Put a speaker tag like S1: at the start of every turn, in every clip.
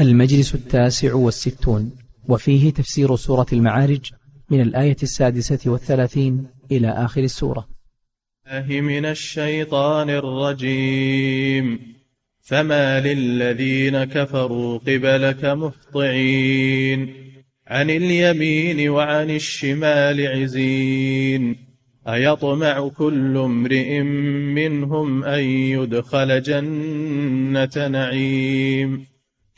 S1: المجلس التاسع والستون وفيه تفسير سورة المعارج من الآية السادسة والثلاثين إلى آخر السورة.
S2: من الشيطان الرجيم. فما للذين كفروا قبلك مهطعين. عن اليمين وعن الشمال عزين. أيطمع كل امرئ منهم أن يدخل جنة نعيم.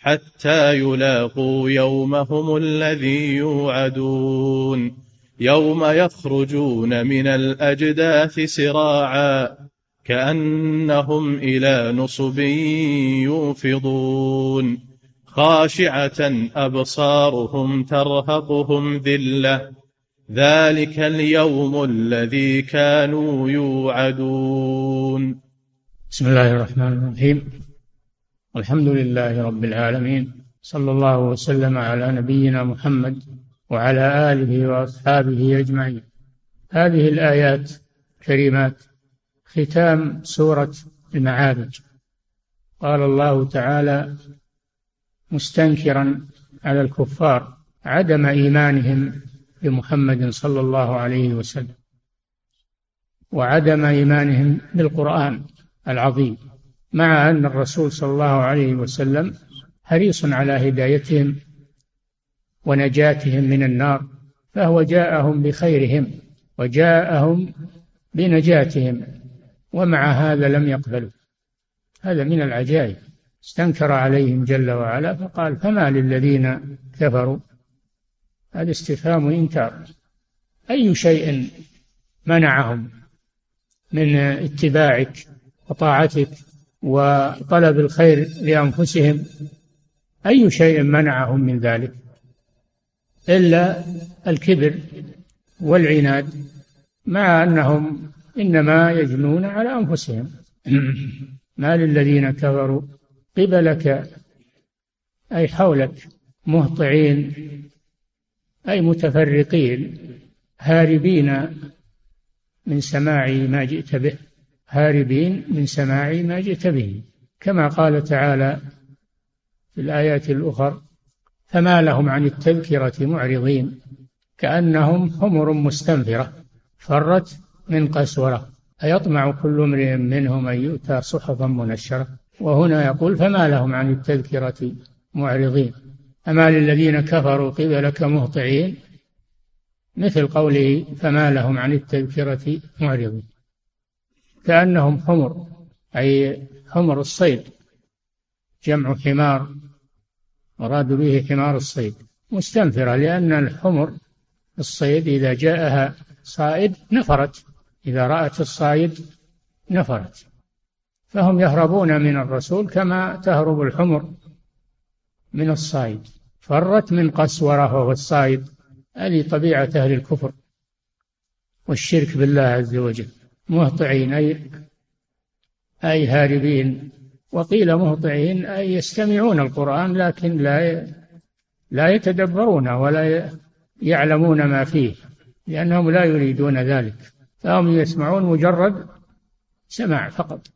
S2: حتى يلاقوا يومهم الذي يوعدون. يوم يخرجون من الأجداث سراعا كأنهم إلى نصب يوفضون. خاشعة أبصارهم ترهقهم ذلة. ذلك اليوم الذي كانوا يوعدون.
S3: بسم الله الرحمن الرحيم. الحمد لله رب العالمين صلى الله وسلم على نبينا محمد وعلى آله وأصحابه أجمعين. هذه الآيات كريمات ختام سورة المعارج. قال الله تعالى مستنكرا على الكفار عدم إيمانهم بمحمد صلى الله عليه وسلم وعدم إيمانهم بالقرآن العظيم. مع أن الرسول صلى الله عليه وسلم حريص على هدايتهم ونجاتهم من النار فهو جاءهم بخيرهم وجاءهم بنجاتهم ومع هذا لم يقبلوا. هذا من العجائب. استنكر عليهم جل وعلا فقال فما للذين كفروا؟ هذا استفهام إنكار أي شيء منعهم من اتباعك وطاعتك وطلب الخير لأنفسهم أي شيء منعهم من ذلك؟ إلا الكبر والعناد مع أنهم إنما يجنون على أنفسهم. ما للذين كفروا قبلك أي حولك مهطعين أي متفرقين هاربين من سماع ما جئت به. هاربين من سماع ما جئت به. كما قال تعالى في الآيات الأخر فما لهم عن التذكرة معرضين كأنهم حمر مستنفرة فرت من قسورة. أيطمع كل امرئ منهم أن يؤتى صحفا منشرة؟ وهنا يقول فما لهم عن التذكرة معرضين؟ أما للذين كفروا قبلك مهطعين؟ مثل قوله فما لهم عن التذكرة معرضين. كأنهم حمر أي حمر الصيد جمع حمار مراد به حمار الصيد. مستنفرة لأن الحمر الصيد إذا جاءها صائد نفرت إذا رأت الصائد نفرت. فهم يهربون من الرسول كما تهرب الحمر من الصائد فرت من قسورة وهو الصائد هذه طبيعة أهل الكفر والشرك بالله عز وجل. مهطعين أي أي هاربين. وقيل مهطعين أي يستمعون القرآن لكن لا لا يتدبرون ولا يعلمون ما فيه لأنهم لا يريدون ذلك. فهم يسمعون مجرد سماع فقط.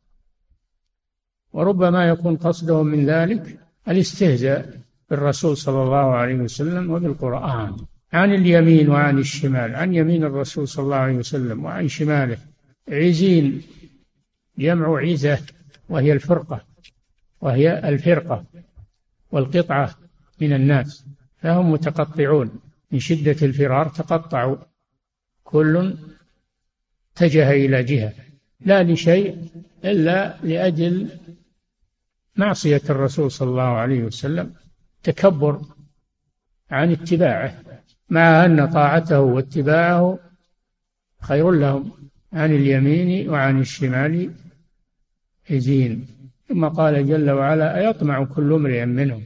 S3: وربما يكون قصدهم من ذلك الاستهزاء بالرسول صلى الله عليه وسلم وبالقرآن عن اليمين وعن الشمال عن يمين الرسول صلى الله عليه وسلم وعن شماله. عزين جمع عزة وهي الفرقة وهي الفرقة والقطعة من الناس فهم متقطعون من شدة الفرار تقطعوا. كل اتجه إلى جهة لا لشيء إلا لأجل معصية الرسول صلى الله عليه وسلم تكبر عن اتباعه مع أن طاعته واتباعه خير لهم. عن اليمين وعن الشمال حزين. ثم قال جل وعلا أيطمع كل امرئ منهم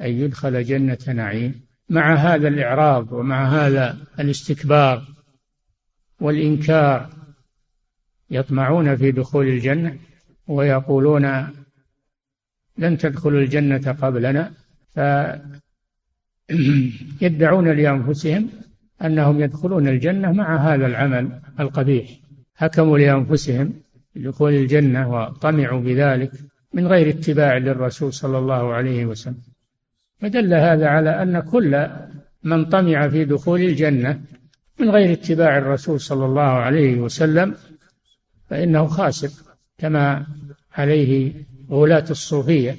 S3: أن يدخل جنة نعيم. مع هذا الإعراض ومع هذا الاستكبار والإنكار يطمعون في دخول الجنة ويقولون لن تدخلوا الجنة قبلنا. فيدعون لأنفسهم أنهم يدخلون الجنة مع هذا العمل القبيح. حكموا لأنفسهم بدخول الجنة وطمعوا بذلك من غير اتباع للرسول صلى الله عليه وسلم. فدل هذا على أن كل من طمع في دخول الجنة من غير اتباع الرسول صلى الله عليه وسلم فإنه خاسر كما عليه غلاة الصوفية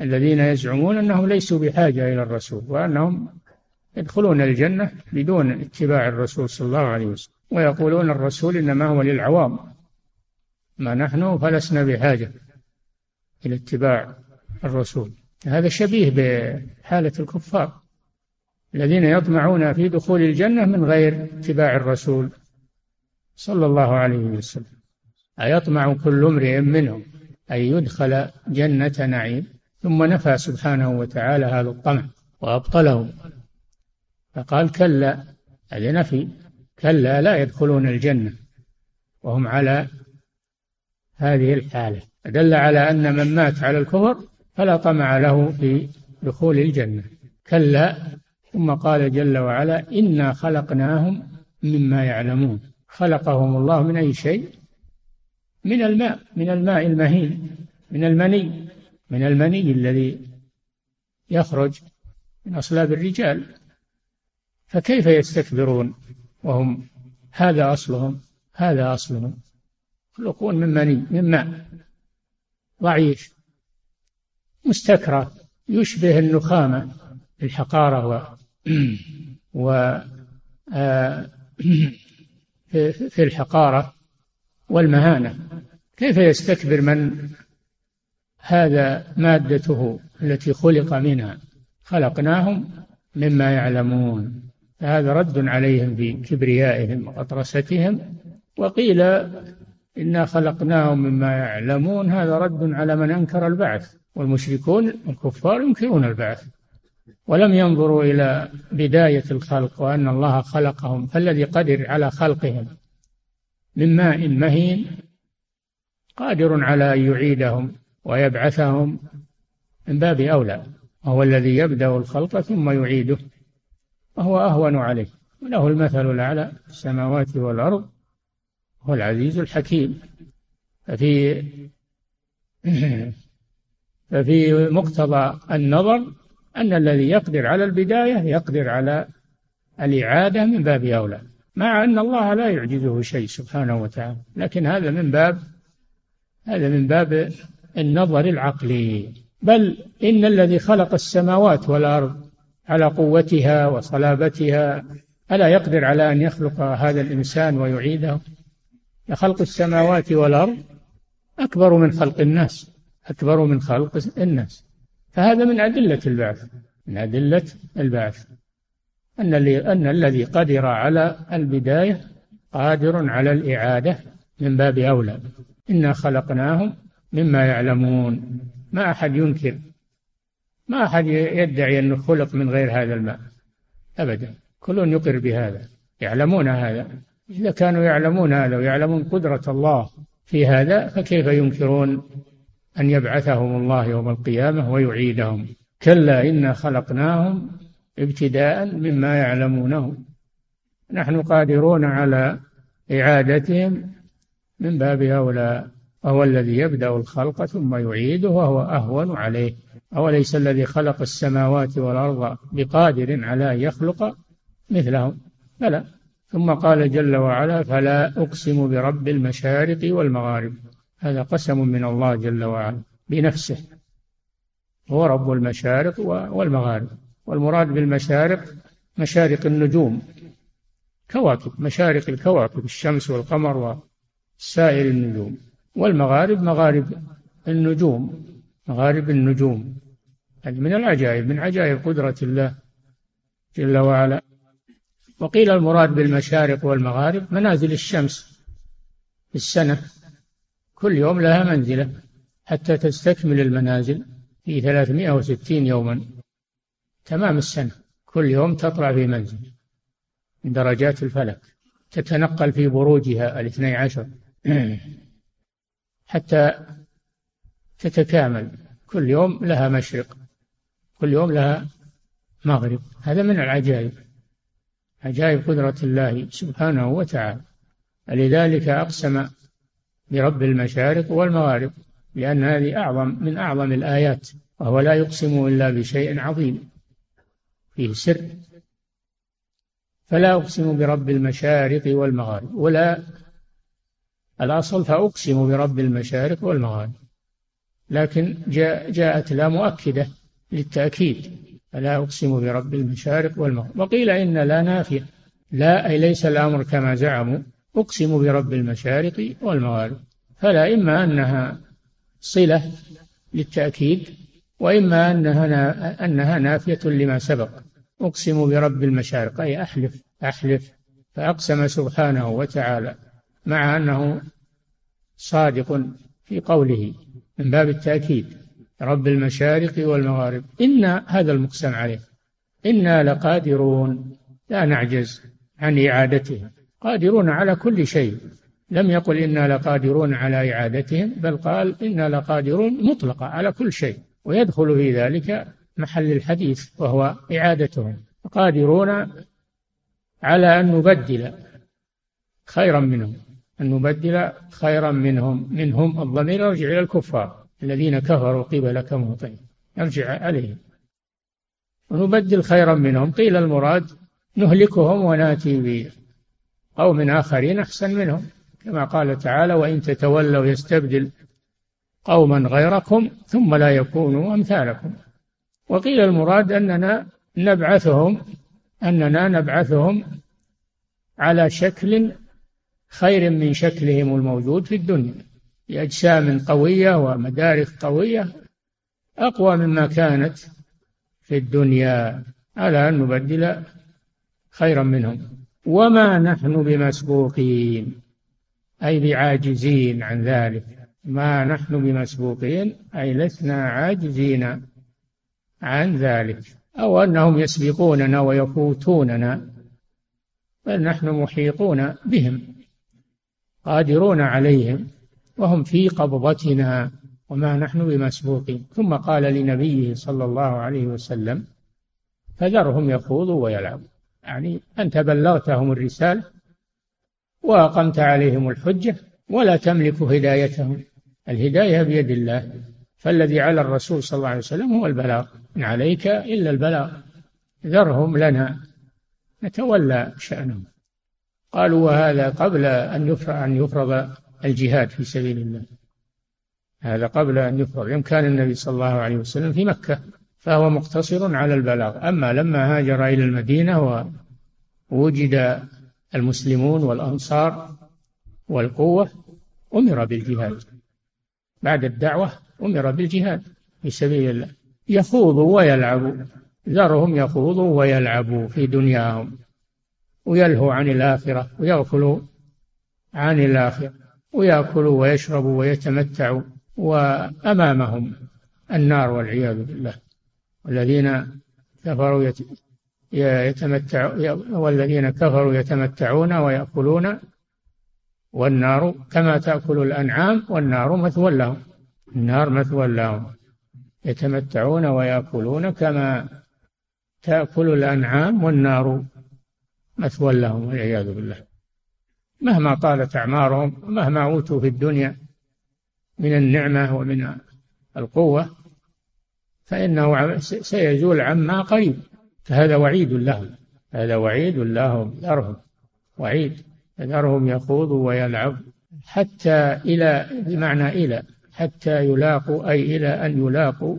S3: الذين يزعمون أنهم ليسوا بحاجة إلى الرسول وأنهم يدخلون الجنة بدون اتباع الرسول صلى الله عليه وسلم ويقولون الرسول إنما هو للعوام ما نحن فلسنا بحاجة إلى اتباع الرسول. هذا شبيه بحالة الكفار الذين يطمعون في دخول الجنة من غير اتباع الرسول صلى الله عليه وسلم. أيطمع كل امرئ منهم أن يدخل جنة نعيم ثم نفى سبحانه وتعالى هذا الطمع وأبطله. فقال كلا هذا نفي. كلا لا يدخلون الجنة وهم على هذه الحالة. دل على أن من مات على الكفر فلا طمع له في دخول الجنة. كلا ثم قال جل وعلا إنا خلقناهم مما يعلمون. خلقهم الله من أي شيء؟ من الماء من الماء المهين من المني من المني الذي يخرج من أصلاب الرجال. فكيف يستكبرون؟ وهم هذا أصلهم هذا أصلهم. يخلقون من مني من ماء ضعيف مستكرى يشبه النخامة الحقارة و, و آه، في الحقارة والمهانة. كيف يستكبر من هذا مادته التي خلق منها؟ خلقناهم مما يعلمون. هذا رد عليهم في كبريائهم وغطرستهم وقيل إنا خلقناهم مما يعلمون هذا رد على من أنكر البعث. والمشركون الكفار ينكرون البعث. ولم ينظروا إلى بداية الخلق وأن الله خلقهم فالذي قدر على خلقهم من ماء مهين قادر على أن يعيدهم ويبعثهم من باب أولى وهو الذي يبدأ الخلق ثم يعيده. وهو أهون عليه. وله المثل الأعلى في السماوات والأرض هو العزيز الحكيم. ففي ففي مقتضى النظر أن الذي يقدر على البداية يقدر على الإعادة من باب أولى. مع أن الله لا يعجزه شيء سبحانه وتعالى. لكن هذا من باب هذا من باب النظر العقلي. بل إن الذي خلق السماوات والأرض على قوتها وصلابتها ألا يقدر على أن يخلق هذا الإنسان ويعيده؟ خلق السماوات والأرض أكبر من خلق الناس أكبر من خلق الناس. فهذا من أدلة البعث من أدلة البعث. أن أن الذي قدر على البداية قادر على الإعادة من باب أولى. إنا خلقناهم مما يعلمون. ما أحد ينكر ما أحد يدعي أنه خلق من غير هذا الماء. أبدا. كل يقر بهذا يعلمون هذا. إذا كانوا يعلمون هذا ويعلمون قدرة الله في هذا فكيف ينكرون أن يبعثهم الله يوم القيامة ويعيدهم؟ كلا إنا خلقناهم ابتداء مما يعلمونه. نحن قادرون على إعادتهم من باب أولى وهو الذي يبدأ الخلق ثم يعيده وهو أهون عليه. أوليس الذي خلق السماوات والأرض بقادر على أن يخلق مثلهم؟ بلى. ثم قال جل وعلا فلا أقسم برب المشارق والمغارب. هذا قسم من الله جل وعلا بنفسه. هو رب المشارق والمغارب. والمراد بالمشارق مشارق النجوم. كواكب مشارق الكواكب الشمس والقمر وسائر النجوم. والمغارب مغارب النجوم. مغارب النجوم. هذه من العجائب من عجائب قدرة الله جل وعلا. وقيل المراد بالمشارق والمغارب منازل الشمس في السنة. كل يوم لها منزلة حتى تستكمل المنازل في 360 يوما. تمام السنة. كل يوم تطلع في منزل من درجات الفلك تتنقل في بروجها الاثني عشر. حتى تتكامل. كل يوم لها مشرق. كل يوم لها مغرب. هذا من العجائب. عجائب قدرة الله سبحانه وتعالى. لذلك أقسم برب المشارق والمغارب لأن هذه أعظم من أعظم الآيات وهو لا يقسم إلا بشيء عظيم فيه سر. فلا أقسم برب المشارق والمغارب ولا الأصل فأقسم برب المشارق والمغارب. لكن جاء جاءت لا مؤكدة للتأكيد. فلا أقسم برب المشارق والمغرب. وقيل إن لا نافية. لا أي ليس الأمر كما زعموا. أقسم برب المشارق والمغارب. فلا إما أنها صلة للتأكيد وإما أنها أنها نافية لما سبق. أقسم برب المشارق أي أحلف أحلف. فأقسم سبحانه وتعالى مع أنه صادق في قوله من باب التأكيد. رب المشارق والمغارب. إن هذا المقسم عليه إنا لقادرون. لا نعجز عن إعادتهم. قادرون على كل شيء. لم يقل إنا لقادرون على إعادتهم بل قال إنا لقادرون مطلقة على كل شيء. ويدخل في ذلك محل الحديث وهو إعادتهم. قادرون على أن نبدل خيرا منهم. أن نبدل خيرا منهم منهم الضمير يرجع إلى الكفار. الذين كفروا قبلك مهطعين يرجع عليهم. ونبدل خيرا منهم. قيل المراد نهلكهم وناتي بقوم آخرين أحسن منهم. كما قال تعالى وإن تتولوا يستبدل قوما غيركم ثم لا يكونوا أمثالكم. وقيل المراد أننا نبعثهم أننا نبعثهم على شكل خير من شكلهم الموجود في الدنيا. بأجسام قوية ومدارك قوية أقوى مما كانت في الدنيا. على أن نبدل خيرا منهم. وما نحن بمسبوقين. أي بعاجزين عن ذلك. ما نحن بمسبوقين أي لسنا عاجزين عن ذلك. أو أنهم يسبقوننا ويفوتوننا بل نحن محيطون بهم قادرون عليهم. وهم في قبضتنا وما نحن بمسبوقين. ثم قال لنبيه صلى الله عليه وسلم فذرهم يخوضوا ويلعبوا يعني أنت بلغتهم الرسالة وأقمت عليهم الحجة ولا تملك هدايتهم. الهداية بيد الله فالذي على الرسول صلى الله عليه وسلم هو البلاغ. إن عليك إلا البلاغ. ذرهم لنا نتولى شأنهم. قالوا وهذا قبل أن يفرض أن يفرض الجهاد في سبيل الله. هذا قبل أن يفرض. يوم كان النبي صلى الله عليه وسلم في مكة فهو مقتصر على البلاغ. أما لما هاجر إلى المدينة ووجد المسلمون والأنصار والقوة أمر بالجهاد. بعد الدعوة أمر بالجهاد في سبيل الله. يخوضوا ويلعبوا ذرهم يخوضوا ويلعبوا في دنياهم. ويلهوا عن الآخرة ويغفلوا عن الآخرة. ويأكلوا ويشربوا ويتمتعوا وأمامهم النار والعياذ بالله. والذين كفروا يتمتع والذين كفروا يتمتعون ويأكلون والنار كما تأكل الأنعام والنار مثوى لهم. النار مثوى لهم. يتمتعون ويأكلون كما تأكل الأنعام والنار مثوى لهم والعياذ بالله. مهما طالت أعمارهم ومهما أوتوا في الدنيا من النعمة ومن القوة فإنه سيزول عما قريب. فهذا وعيد لهم هذا وعيد لهم ذرهم وعيد ذرهم يخوضوا ويلعبوا حتى إلى بمعنى إلى حتى يلاقوا أي إلى أن يلاقوا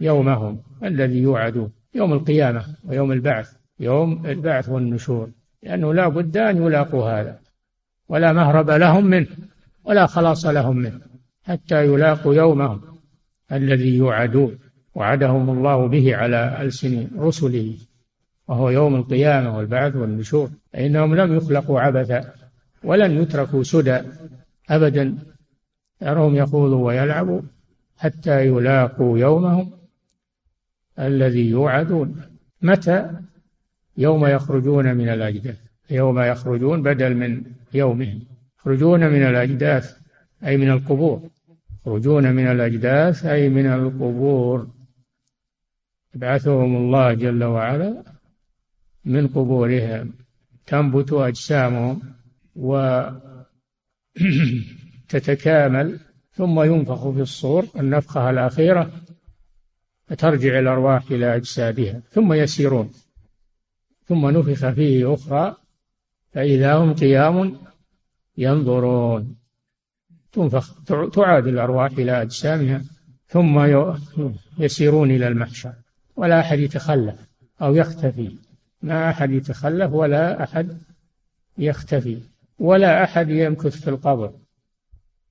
S3: يومهم الذي يوعدون يوم القيامة ويوم البعث يوم البعث والنشور. لأنه لا بد أن يلاقوا هذا. ولا مهرب لهم منه ولا خلاص لهم منه حتى يلاقوا يومهم الذي يوعدون. وعدهم الله به على ألسن رسله وهو يوم القيامة والبعث والنشور. فإنهم لم يخلقوا عبثا ولن يتركوا سدى أبدا. تراهم يخوضوا ويلعبوا حتى يلاقوا يومهم الذي يوعدون. متى؟ يوم يخرجون من الأجداث يوم يخرجون بدل من يومهم. يخرجون من الأجداث أي من القبور. يخرجون من الأجداث أي من القبور. يبعثهم الله جل وعلا من قبورهم. تنبت أجسامهم وتتكامل ثم ينفخ في الصور النفخة الأخيرة فترجع الأرواح إلى أجسادها ثم يسيرون. ثم نفخ فيه أخرى فإذا هم قيام ينظرون. تنفخ تعاد الأرواح إلى أجسامها ثم يسيرون إلى المحشر. ولا أحد يتخلف أو يختفي. ما أحد يتخلف ولا أحد يختفي. ولا أحد يمكث في القبر.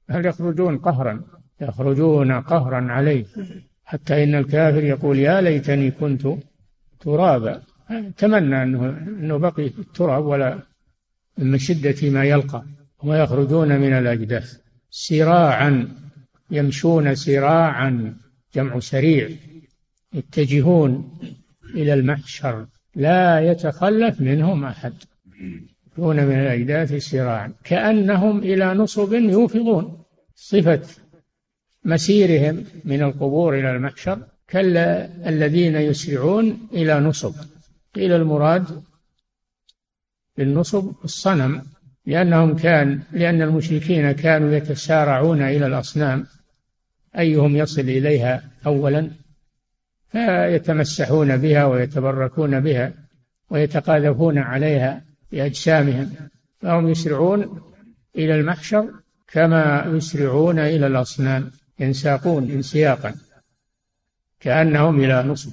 S3: هل يخرجون قهرا؟ يخرجون قهرا عليه. حتى إن الكافر يقول يا ليتني كنت ترابا. تمنى أنه, أنه بقي التراب ولا من شدة ما يلقى ويخرجون من الأجداث. سراعا يمشون سراعا جمع سريع. يتجهون إلى المحشر. لا يتخلف منهم أحد. يكون من الأجداث سراعا. كأنهم إلى نصب يوفضون. صفة مسيرهم من القبور إلى المحشر. كالذين يسرعون إلى نصب. قيل المراد بالنصب الصنم لأنهم كان لأن المشركين كانوا يتسارعون إلى الأصنام أيهم يصل إليها أولا فيتمسحون بها ويتبركون بها ويتقاذفون عليها بأجسامهم فهم يسرعون إلى المحشر كما يسرعون إلى الأصنام ينساقون انسياقا كأنهم إلى نصب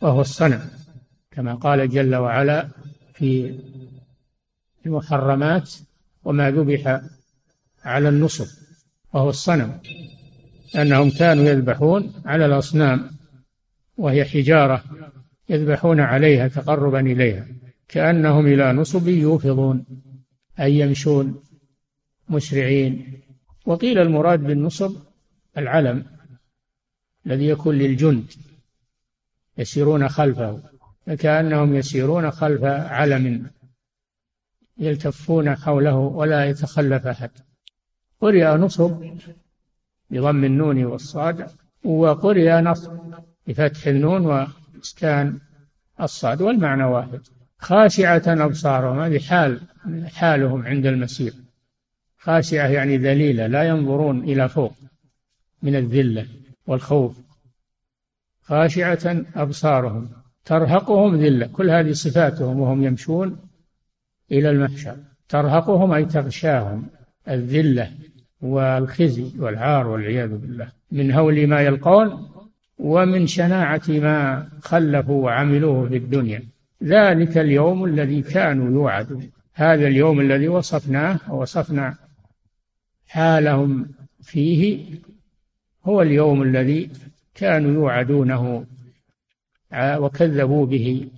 S3: وهو الصنم. كما قال جل وعلا في المحرمات وما ذبح على النصب وهو الصنم أنهم كانوا يذبحون على الأصنام وهي حجارة يذبحون عليها تقربا إليها كأنهم إلى نصب يوفضون أي يمشون مسرعين وقيل المراد بالنصب العلم الذي يكون للجند يسيرون خلفه. فكأنهم يسيرون خلف علم يلتفون حوله ولا يتخلف أحد. قرئ نصب بضم النون والصاد وقرئ نصب بفتح النون وإسكان الصاد والمعنى واحد. خاشعة أبصارهم هذه حال حالهم عند المسير. خاشعة يعني ذليلة لا ينظرون إلى فوق من الذلة والخوف. خاشعة أبصارهم. ترهقهم ذلة كل هذه صفاتهم وهم يمشون إلى المحشر. ترهقهم أي تغشاهم الذلة والخزي والعار والعياذ بالله من هول ما يلقون ومن شناعة ما خلفوا وعملوه في الدنيا. ذلك اليوم الذي كانوا يوعدون. هذا اليوم الذي وصفناه ووصفنا حالهم فيه هو اليوم الذي كانوا يوعدونه وكذبوا به.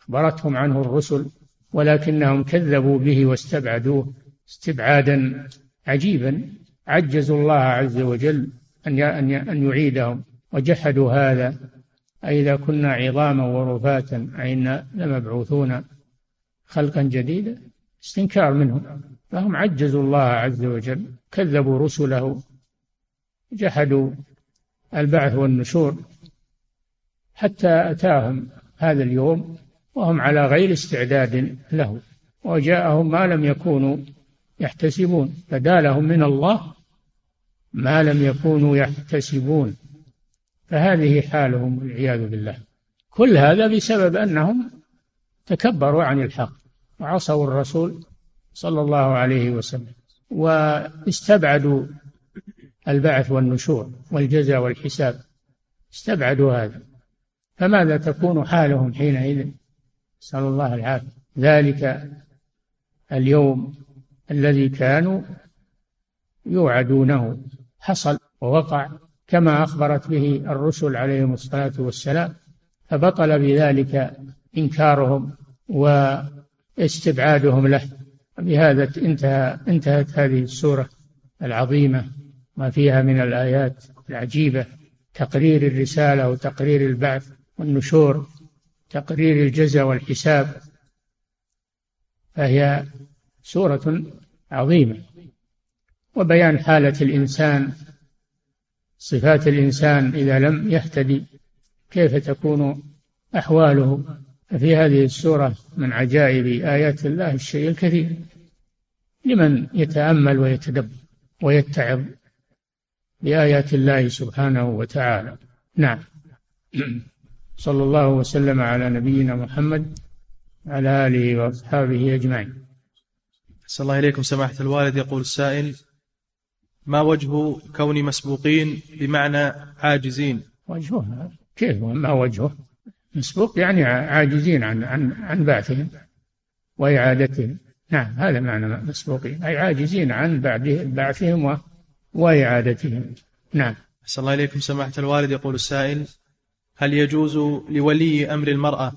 S3: أخبرتهم عنه الرسل ولكنهم كذبوا به واستبعدوه استبعادا عجيبا. عجزوا الله عز وجل أن أن يعيدهم. وجحدوا هذا. أئذا كنا عظاما ورفاتا أئنا لمبعوثون خلقا جديدا. استنكار منهم. فهم عجزوا الله عز وجل. كذبوا رسله. جحدوا البعث والنشور. حتى أتاهم هذا اليوم وهم على غير استعداد له. وجاءهم ما لم يكونوا يحتسبون. بدا لهم من الله ما لم يكونوا يحتسبون. فهذه حالهم والعياذ بالله. كل هذا بسبب أنهم تكبروا عن الحق وعصوا الرسول صلى الله عليه وسلم واستبعدوا البعث والنشور والجزاء والحساب. استبعدوا هذا. فماذا تكون حالهم حينئذ؟ نسأل الله العافية. ذلك اليوم الذي كانوا يوعدونه. حصل ووقع كما أخبرت به الرسل عليهم الصلاة والسلام فبطل بذلك إنكارهم واستبعادهم له. بهذا انتهى انتهت هذه السورة العظيمة ما فيها من الآيات العجيبة تقرير الرسالة وتقرير البعث. والنشور تقرير الجزاء والحساب فهي سورة عظيمة. وبيان حالة الإنسان صفات الإنسان إذا لم يهتدي كيف تكون أحواله. ففي هذه السورة من عجائب آيات الله الشيء الكثير. لمن يتأمل ويتدبر ويتعظ بآيات الله سبحانه وتعالى. نعم. صلى الله وسلم على نبينا محمد على آله وأصحابه أجمعين.
S2: صلى الله إليكم سماحة الوالد. يقول السائل ما وجه كون مسبوقين بمعنى عاجزين؟
S3: وجهها كيف؟ ما وجهه؟ مسبوق يعني عاجزين عن عن عن بعثهم وإعادتهم. نعم هذا معنى مسبوقين. أي عاجزين عن بعثهم وإعادتهم. نعم.
S2: أحسن الله إليكم سماحة الوالد. يقول السائل هل يجوز لولي أمر المرأة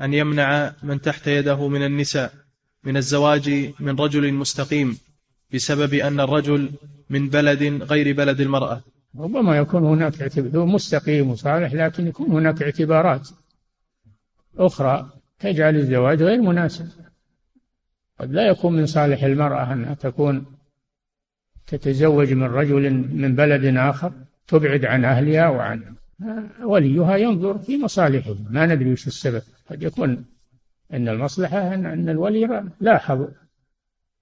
S2: أن يمنع من تحت يده من النساء من الزواج من رجل مستقيم بسبب أن الرجل من بلد غير بلد المرأة؟
S3: ربما يكون هناك اعتبار مستقيم وصالح لكن يكون هناك اعتبارات أخرى تجعل الزواج غير مناسب. قد لا يكون من صالح المرأة أنها تكون تتزوج من رجل من بلد آخر تبعد عن أهلها وعن وليها ينظر في مصالحه. ما ندري وش السبب. قد يكون أن المصلحة أن الولي لاحظ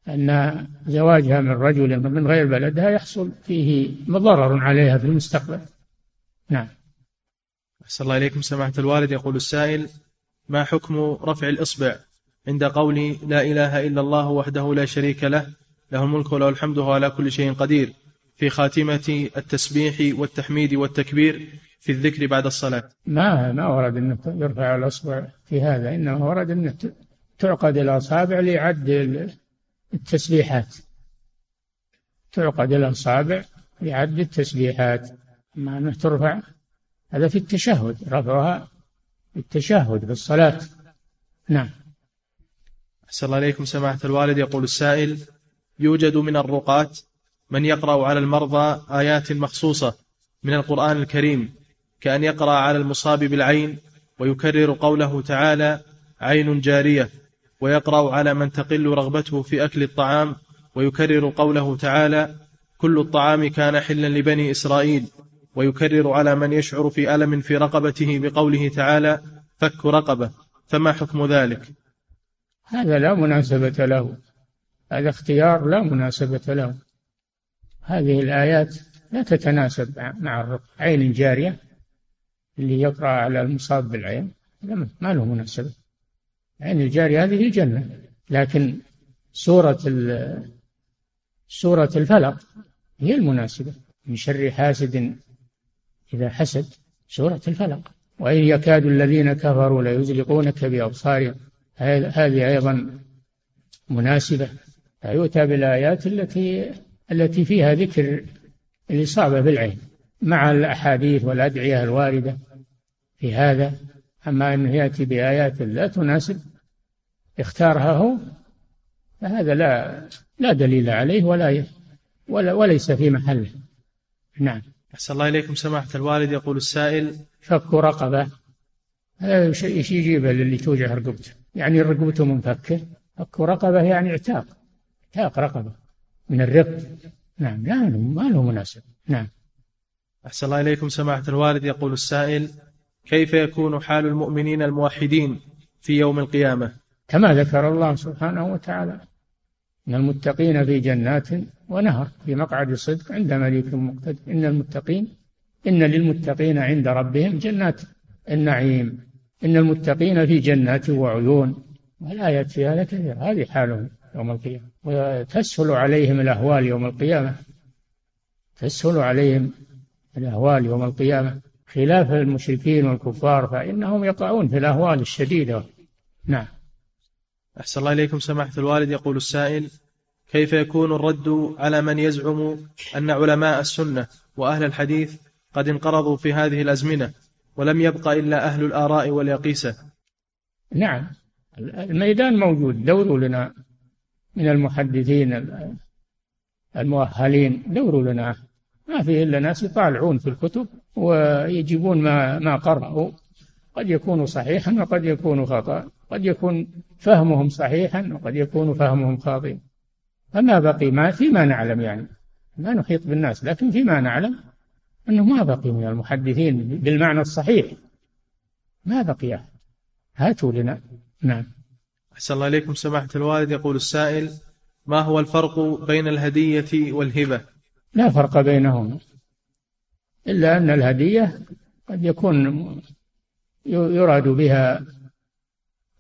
S3: أن زواجها من رجل من غير بلدها يحصل فيه ضرر عليها في المستقبل. نعم.
S2: أحسن الله إليكم. سماحة الوالد يقول السائل ما حكم رفع الإصبع عند قول لا إله إلا الله وحده لا شريك له؟ له الملك وله الحمد وهو على كل شيء قدير. في خاتمة التسبيح والتحميد والتكبير في الذكر بعد الصلاة.
S3: ما ما ورد أن يرفع الأصبع في هذا إنما ورد أن تعقد الأصابع لعد التسبيحات. تعقد الأصابع لعد التسبيحات. ما أنه ترفع هذا في التشهد رفعها في التشهد في الصلاة. نعم.
S2: أحسن الله عليكم سماحة الوالد. يقول السائل يوجد من الرقاة من يقرأ على المرضى آيات مخصوصة من القرآن الكريم. كأن يقرأ على المصاب بالعين ويكرر قوله تعالى عين جارية ويقرأ على من تقل رغبته في أكل الطعام ويكرر قوله تعالى كل الطعام كان حلا لبني إسرائيل ويكرر على من يشعر في ألم في رقبته بقوله تعالى فك رقبة. فما حكم ذلك؟
S3: هذا لا مناسبة له. هذا اختيار لا مناسبة له. هذه الآيات لا تتناسب مع عين جارية اللي يقرأ على المصاب بالعين ما له مناسبة. عين الجارية هذه الجنة. لكن سورة سورة الفلق هي المناسبة. من شر حاسد إذا حسد سورة الفلق. وإن يكاد الذين كفروا ليزلقونك بأبصارهم هذه أيضا مناسبة. فيؤتى بالآيات التي التي فيها ذكر الإصابة بالعين. مع الأحاديث والأدعية الواردة في هذا. أما أنه يأتي بآيات لا تناسب اختارها هو فهذا لا لا دليل عليه ولا ولا وليس في محله. نعم.
S2: أحسن الله إليكم. سماحة الوالد يقول السائل
S3: فك رقبة. هذا شيء يجيبه للي توجع رقبته. يعني رقبته منفكة. فك رقبة يعني اعتاق. اعتاق رقبة. من الرق. نعم. لا ما له مناسب. نعم.
S2: أحسن الله إليكم سماحة الوالد. يقول السائل كيف يكون حال المؤمنين الموحدين في يوم القيامة؟
S3: كما ذكر الله سبحانه وتعالى إن المتقين في جنات ونهر في مقعد صدق عند مليك مقتدر إن المتقين إن للمتقين عند ربهم جنات النعيم. إن المتقين في جنات وعيون. والآيات في هذا كثير. هذه حالهم يوم القيامة. وتسهل عليهم الأهوال يوم القيامة. تسهل عليهم الأهوال يوم القيامة خلاف المشركين والكفار فإنهم يقعون في الأهوال الشديدة. نعم.
S2: أحسن الله إليكم. سماحة الوالد يقول السائل كيف يكون الرد على من يزعم أن علماء السنة وأهل الحديث قد انقرضوا في هذه الأزمنة ولم يبق إلا أهل الآراء واليقيسة؟
S3: نعم. الميدان موجود دوروا لنا من المحدثين المؤهلين دوروا لنا. ما فيه إلا ناس يطالعون في الكتب ويجيبون ما ما قرأوا. قد يكون صحيحا وقد يكون خطأ. قد يكون فهمهم صحيحا وقد يكون فهمهم خاطئا. فما بقي ما فيما نعلم يعني. ما نحيط بالناس لكن فيما نعلم أنه ما بقي من المحدثين بالمعنى الصحيح. ما بقي هاتوا لنا. نعم.
S2: أحسن الله إليكم سماحة الوالد. يقول السائل ما هو الفرق بين الهدية والهبة؟
S3: لا فرق بينهما إلا أن الهدية قد يكون يراد بها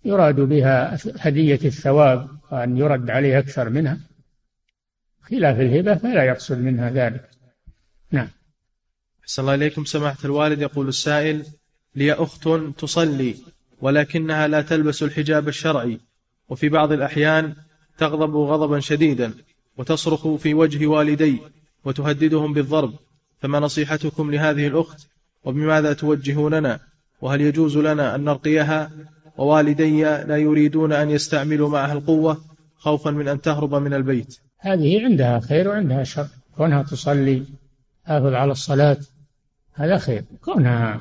S3: يراد بها هدية الثواب وأن يرد عليه أكثر منها. خلاف الهبة فلا يقصد منها ذلك. نعم.
S2: أحسن الله إليكم. سماحة الوالد يقول السائل لي أخت تصلي ولكنها لا تلبس الحجاب الشرعي وفي بعض الأحيان تغضب غضبا شديدا وتصرخ في وجه والدي. وتهددهم بالضرب فما نصيحتكم لهذه الأخت؟ وبماذا توجهوننا؟ وهل يجوز لنا أن نرقيها؟ ووالدي لا يريدون أن يستعملوا معها القوة خوفا من أن تهرب من البيت.
S3: هذه عندها خير وعندها شر. كونها تصلي تحافظ على الصلاة هذا خير. كونها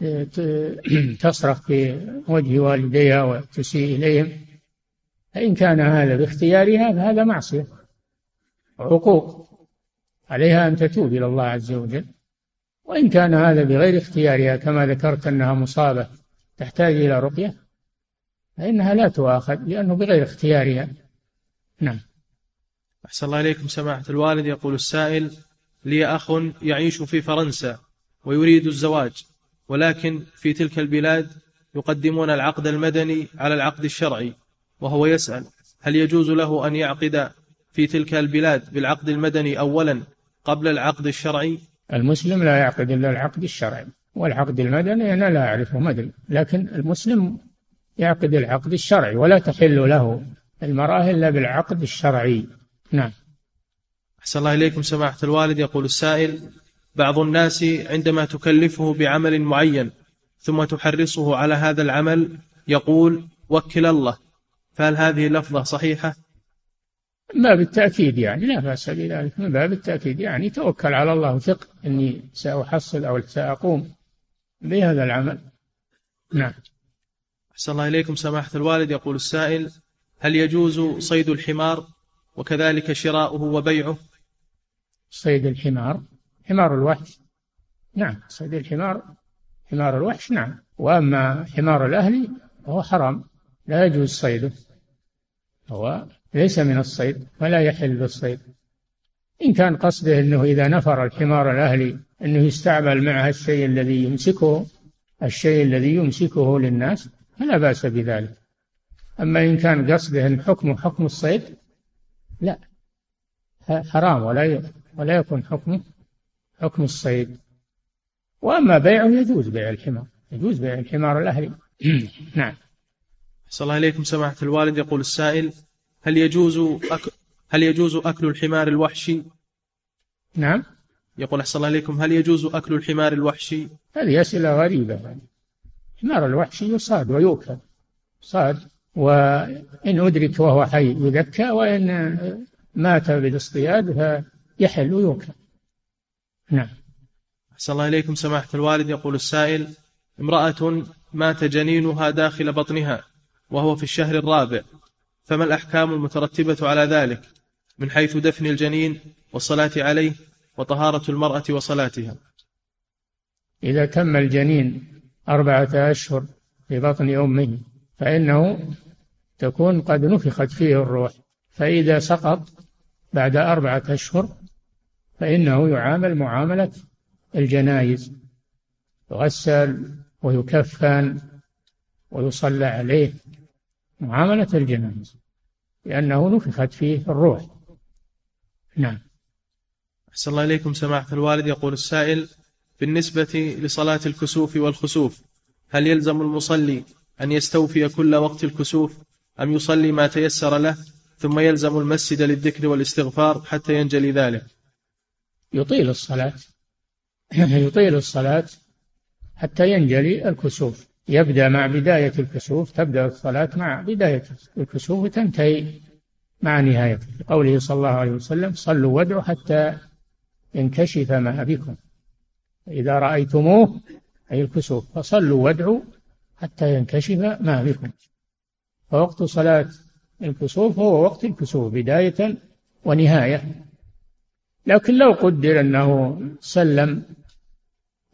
S3: تصرخ في وجه والديها وتسيء إليهم فإن كان هذا باختيارها فهذا معصية عقوق. عليها أن تتوب إلى الله عز وجل. وإن كان هذا بغير اختيارها كما ذكرت أنها مصابة تحتاج إلى رقية فإنها لا تؤاخذ لأنه بغير اختيارها. نعم.
S2: أحسن الله إليكم سماحة الوالد. يقول السائل لي أخ يعيش في فرنسا ويريد الزواج ولكن في تلك البلاد يقدمون العقد المدني على العقد الشرعي وهو يسأل هل يجوز له أن يعقد في تلك البلاد بالعقد المدني أولا؟ قبل العقد الشرعي؟
S3: المسلم لا يعقد إلا العقد الشرعي والعقد المدني أنا لا أعرفه مدري لكن المسلم يعقد العقد الشرعي ولا تحل له المرأة إلا بالعقد الشرعي. نعم.
S2: أحسن الله إليكم سماحة الوالد. يقول السائل بعض الناس عندما تكلفه بعمل معين ثم تحرصه على هذا العمل يقول وكل الله. فهل هذه اللفظة صحيحة؟
S3: ما بالتأكيد يعني لا بأس بذلك. من باب التأكيد يعني توكل على الله وثق أني سأحصل أو سأقوم بهذا العمل. نعم.
S2: أحسن الله إليكم سماحة الوالد. يقول السائل هل يجوز صيد الحمار وكذلك شراؤه وبيعه؟
S3: صيد الحمار حمار الوحش. نعم صيد الحمار حمار الوحش نعم. وأما حمار الأهلي فهو حرام لا يجوز صيده. هو ليس من الصيد ولا يحل الصيد. إن كان قصده أنه إذا نفر الحمار الأهلي أنه يستعمل معها الشيء الذي يمسكه الشيء الذي يمسكه للناس فلا بأس بذلك. أما إن كان قصده أن حكمه حكم الصيد لا. حرام ولا ولا يكون حكمه حكم الصيد. وأما بيعه يجوز بيع الحمار يجوز بيع الحمار الأهلي نعم.
S2: صلى الله عليكم سماحة الوالد. يقول السائل هل يجوز أك... هل يجوز أكل الحمار الوحشي؟
S3: نعم.
S2: يقول أحسن الله عليكم هل يجوز أكل الحمار الوحشي؟
S3: هذه أسئلة غريبة. الحمار الوحشي يصاد ويؤكل. صاد وإن أدرك وهو حي يذكى وإن مات بالاصطياد فيحل ويؤكل. نعم.
S2: أحسن الله إليكم سماحة الوالد. يقول السائل امرأة مات جنينها داخل بطنها وهو في الشهر الرابع. فما الأحكام المترتبة على ذلك من حيث دفن الجنين والصلاة عليه وطهارة المرأة وصلاتها؟
S3: إذا تم الجنين أربعة أشهر في بطن أمه فإنه تكون قد نفخت فيه الروح. فإذا سقط بعد أربعة أشهر فإنه يعامل معاملة الجنايز. يغسل ويكفن ويصلى عليه. معاملة الجنائز لأنه نفخت فيه الروح. نعم.
S2: أحسن الله إليكم سماحة الوالد. يقول السائل بالنسبة لصلاة الكسوف والخسوف هل يلزم المصلي أن يستوفي كل وقت الكسوف أم يصلي ما تيسر له؟ ثم يلزم المسجد للذكر والاستغفار حتى ينجلي ذلك.
S3: يطيل الصلاة يطيل الصلاة حتى ينجلي الكسوف. يبدأ مع بداية الكسوف تبدأ الصلاة مع بداية الكسوف وتنتهي مع نهايته قوله صلى الله عليه وسلم صلوا وادعوا حتى ينكشف ما بكم. إذا رأيتموه أي الكسوف فصلوا وادعوا حتى ينكشف ما بكم. فوقت صلاة الكسوف هو وقت الكسوف بداية ونهاية. لكن لو قدر أنه سلم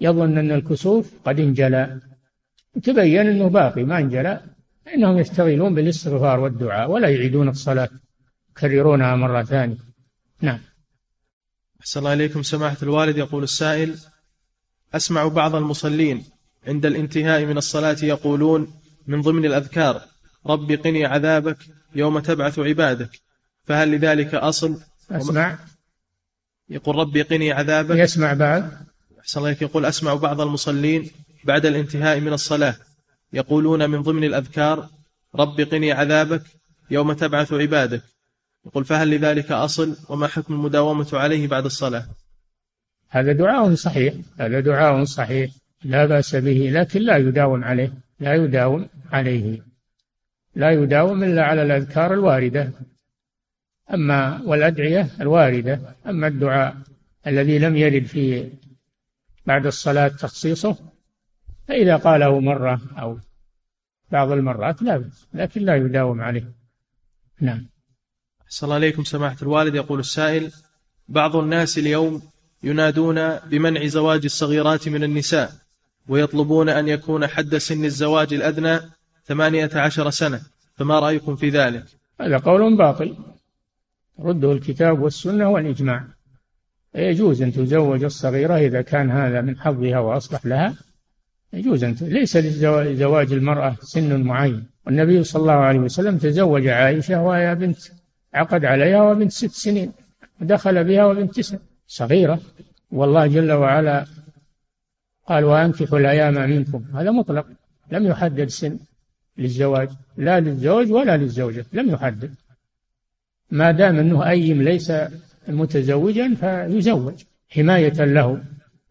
S3: يظن أن الكسوف قد انجلى. تبين أنه باقي ما انجلى إنهم يشتغلون بالاستغفار والدعاء ولا يعيدون الصلاة. يكررونها مرة ثانية. نعم.
S2: أحسن الله إليكم. سماحة الوالد يقول السائل أسمع بعض المصلين عند الانتهاء من الصلاة يقولون من ضمن الأذكار رب قني عذابك يوم تبعث عبادك. فهل لذلك أصل؟
S3: أسمع.
S2: يقول ربي قني عذابك.
S3: يسمع بعد
S2: أحسن الله يقول أسمع بعض المصلين بعد الانتهاء من الصلاة. يقولون من ضمن الأذكار رب قني عذابك يوم تبعث عبادك. يقول فهل لذلك أصل؟ وما حكم المداومة عليه بعد الصلاة؟
S3: هذا دعاء صحيح. هذا دعاء صحيح. لا بأس به لكن لا يداوم عليه. لا يداوم عليه. لا يداوم إلا على الأذكار الواردة. أما والأدعية الواردة. أما الدعاء الذي لم يرد في بعد الصلاة تخصيصه فإذا قاله مرة أو بعض المرات لا بأس لكن لا يداوم عليه. نعم.
S2: أحسن الله عليكم سماحة الوالد. يقول السائل بعض الناس اليوم ينادون بمنع زواج الصغيرات من النساء ويطلبون أن يكون حد سن الزواج الأدنى ثمانية عشر سنة. فما رأيكم في ذلك؟
S3: هذا قول باطل. رده الكتاب والسنة والإجماع. يجوز أن تزوج الصغيرة إذا كان هذا من حظها وأصلح لها. يجوز أن ليس لزواج المرأة سن معين. والنبي صلى الله عليه وسلم تزوج عائشة وهي بنت عقد عليها وبنت ست سنين ودخل بها وبنت تسع صغيرة. والله جل وعلا قال وأنكحوا الأيام منكم. هذا مطلق. لم يحدد سن للزواج لا للزوج ولا للزوجة لم يحدد. ما دام أنه أيم ليس متزوجا فيزوج. حماية له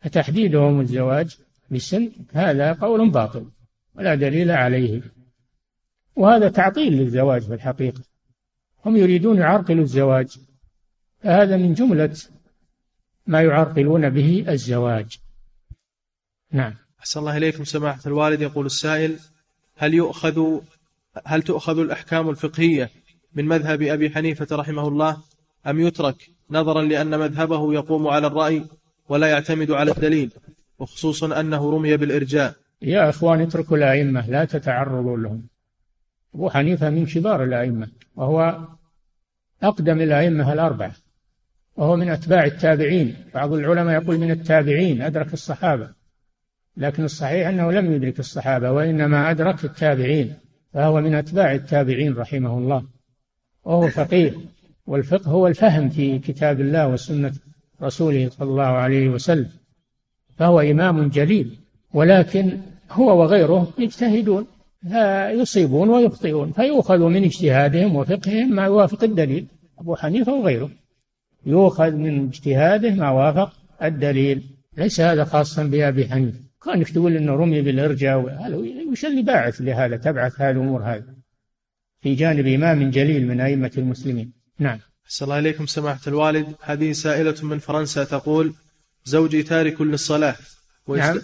S3: فتحديدهم الزواج. بسن هذا قول باطل ولا دليل عليه. وهذا تعطيل للزواج في الحقيقة. هم يريدون يعرقلوا الزواج. فهذا من جملة ما يعرقلون به الزواج. نعم.
S2: أحسن الله إليكم سماحة الوالد. يقول السائل هل يؤخذ هل تؤخذ الأحكام الفقهية من مذهب أبي حنيفة رحمه الله؟ أم يترك نظرا لأن مذهبه يقوم على الرأي ولا يعتمد على الدليل؟ وخصوصا أنه رمي بالإرجاء.
S3: يا إخوان اتركوا الأئمة لا تتعرضوا لهم. أبو حنيفة من كبار الأئمة وهو أقدم الأئمة الأربعة وهو من أتباع التابعين. بعض العلماء يقول من التابعين أدرك الصحابة. لكن الصحيح أنه لم يدرك الصحابة وإنما أدرك التابعين فهو من أتباع التابعين رحمه الله. وهو فقيه والفقه هو الفهم في كتاب الله وسنة رسوله صلى الله عليه وسلم. فهو إمام جليل ولكن هو وغيره يجتهدون يصيبون ويخطئون فيؤخذ من اجتهادهم وفقههم ما يوافق الدليل. أبو حنيفة وغيره يؤخذ من اجتهاده ما وافق الدليل. ليس هذا خاصا بأبي حنيفة. كانك تقول انه رمي بالإرجاء وش اللي باعث لهذا تبعث هذه الأمور هذه؟ في جانب إمام جليل من أئمة المسلمين. نعم.
S2: أحسن الله إليكم سماحة الوالد. هذه سائلة من فرنسا تقول زوجي تارك للصلاة.
S3: نعم.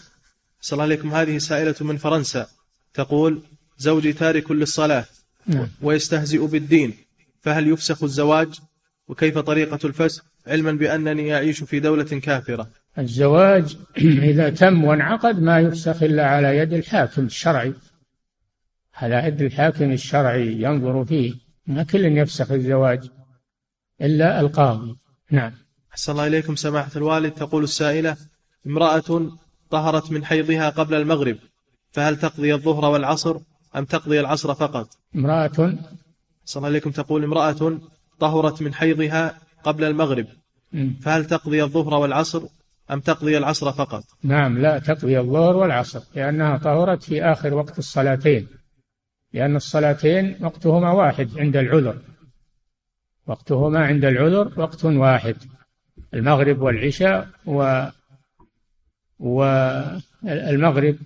S2: الله إليكم هذه سائلة من فرنسا. تقول زوجي تارك للصلاة.
S3: نعم.
S2: ويستهزئ بالدين. فهل يفسخ الزواج؟ وكيف طريقة الفسخ؟ علما بأنني أعيش في دولة كافرة.
S3: الزواج إذا تم وانعقد ما يفسخ إلا على يد الحاكم الشرعي. على يد الحاكم الشرعي ينظر فيه. ما كل يفسخ الزواج إلا القاضي. نعم.
S2: أحسن الله إليكم سماحة الوالد. تقول السائلة امرأة طهرت من حيضها قبل المغرب فهل تقضي الظهر والعصر أم تقضي العصر فقط؟
S3: امرأة.
S2: أحسن الله إليكم. تقول امرأة طهرت من حيضها قبل المغرب فهل تقضي الظهر والعصر أم تقضي العصر فقط؟
S3: نعم لا تقضي الظهر والعصر لأنها طهرت في آخر وقت الصلاتين لأن الصلاتين وقتهما واحد عند العذر. وقتهما عند العذر وقت واحد. المغرب والعشاء و والمغرب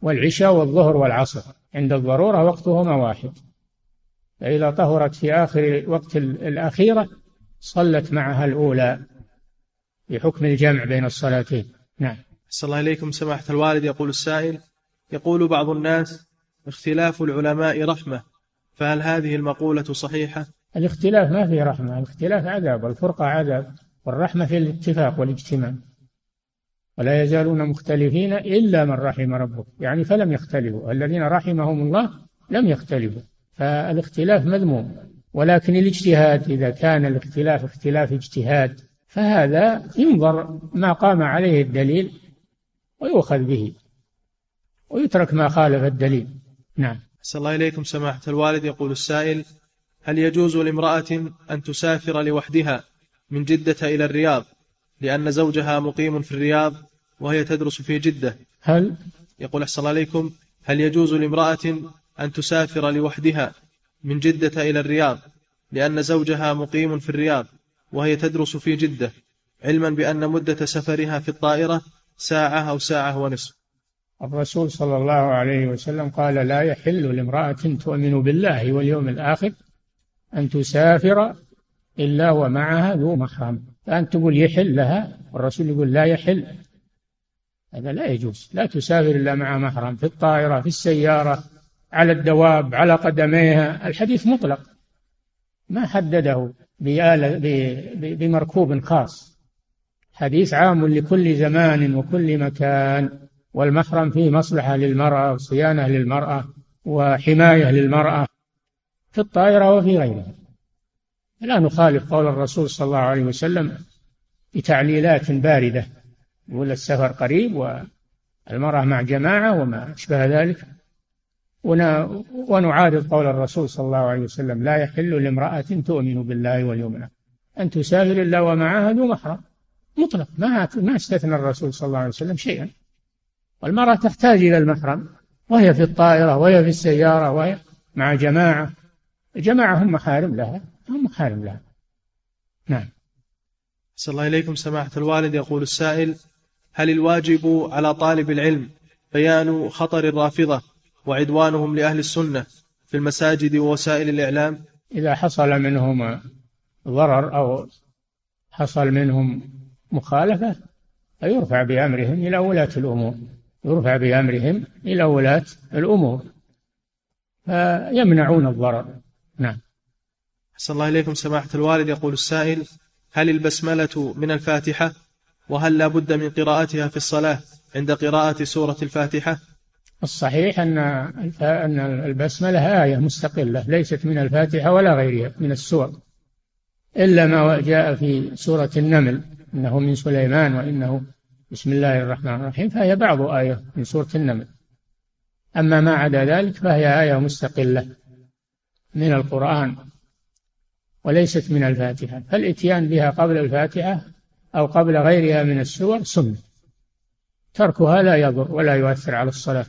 S3: والعشاء والظهر والعصر. عند الضرورة وقتهما واحد. فإذا طهرت في آخر وقت الأخيرة صلت معها الأولى في حكم الجمع بين الصلاتين. نعم.
S2: أحسن الله إليكم. سماحة الوالد يقول السائل يقول بعض الناس اختلاف العلماء رحمة فهل هذه المقولة صحيحة؟
S3: الاختلاف ما فيه رحمة الاختلاف عذاب والفرقة عذاب. والرحمة في الاتفاق والاجتماع. ولا يزالون مختلفين إلا من رحم ربك. يعني فلم يختلفوا. الذين رحمهم الله لم يختلفوا. فالاختلاف مذموم. ولكن الاجتهاد إذا كان الاختلاف اختلاف اجتهاد فهذا ينظر ما قام عليه الدليل ويؤخذ به. ويترك ما خالف الدليل. نعم.
S2: أحسن الله إليكم سماحة الوالد. يقول السائل هل يجوز لامرأة أن تسافر لوحدها؟ من جدة إلى الرياض لأن زوجها مقيم في الرياض وهي تدرس في جدة.
S3: هل
S2: يقول أحسن عليكم هل يجوز لامرأة أن تسافر لوحدها من جدة إلى الرياض؟ لأن زوجها مقيم في الرياض وهي تدرس في جدة علما بأن مدة سفرها في الطائرة ساعة أو ساعة ونصف.
S3: الرسول صلى الله عليه وسلم قال لا يحل لامرأة تؤمن بالله واليوم الآخر أن تسافر إلا ومعها ذو محرم فأنت تقول يحل لها والرسول يقول لا يحل. هذا لا يجوز. لا تسافر إلا مع محرم في الطائرة في السيارة على الدواب على قدميها. الحديث مطلق. ما حدده بمركوب خاص. حديث عام لكل زمان وكل مكان. والمحرم فيه مصلحة للمرأة وصيانة للمرأة وحماية للمرأة. في الطائرة وفي غيرها. لا نخالف قول الرسول صلى الله عليه وسلم بتعليلات باردة. يقول السفر قريب والمرأة مع جماعة وما أشبه ذلك. ونعارض قول الرسول صلى الله عليه وسلم لا يحل لامرأة تؤمن بالله واليوم أن تسافر إلا ومعها ذو محرم مطلق. ما ما استثنى الرسول صلى الله عليه وسلم شيئا. والمرأة تحتاج إلى المحرم. وهي في الطائرة وهي في السيارة وهي مع جماعة. الجماعة هم محارم لها. هم محارم لها نعم.
S2: صلى الله إليكم سماحة الوالد. يقول السائل هل الواجب على طالب العلم بيان خطر الرافضة وعدوانهم لأهل السنة في المساجد ووسائل الإعلام؟
S3: إذا حصل منهم ضرر أو حصل منهم مخالفة فيرفع بأمرهم إلى ولاة الأمور. يرفع بأمرهم إلى ولاة الأمور. فيمنعون الضرر. نعم.
S2: أحسن الله إليكم سماحة الوالد. يقول السائل هل البسملة من الفاتحة؟ وهل لا بد من قراءتها في الصلاة عند قراءة سورة الفاتحة؟
S3: الصحيح أن أن البسملة آية مستقلة ليست من الفاتحة ولا غيرها من السور. إلا ما جاء في سورة النمل إنه من سليمان وإنه بسم الله الرحمن الرحيم فهي بعض آية من سورة النمل. أما ما عدا ذلك فهي آية مستقلة من القرآن. وليست من الفاتحة. فالإتيان بها قبل الفاتحة أو قبل غيرها من السور سنة. تركها لا يضر ولا يؤثر على الصلاة.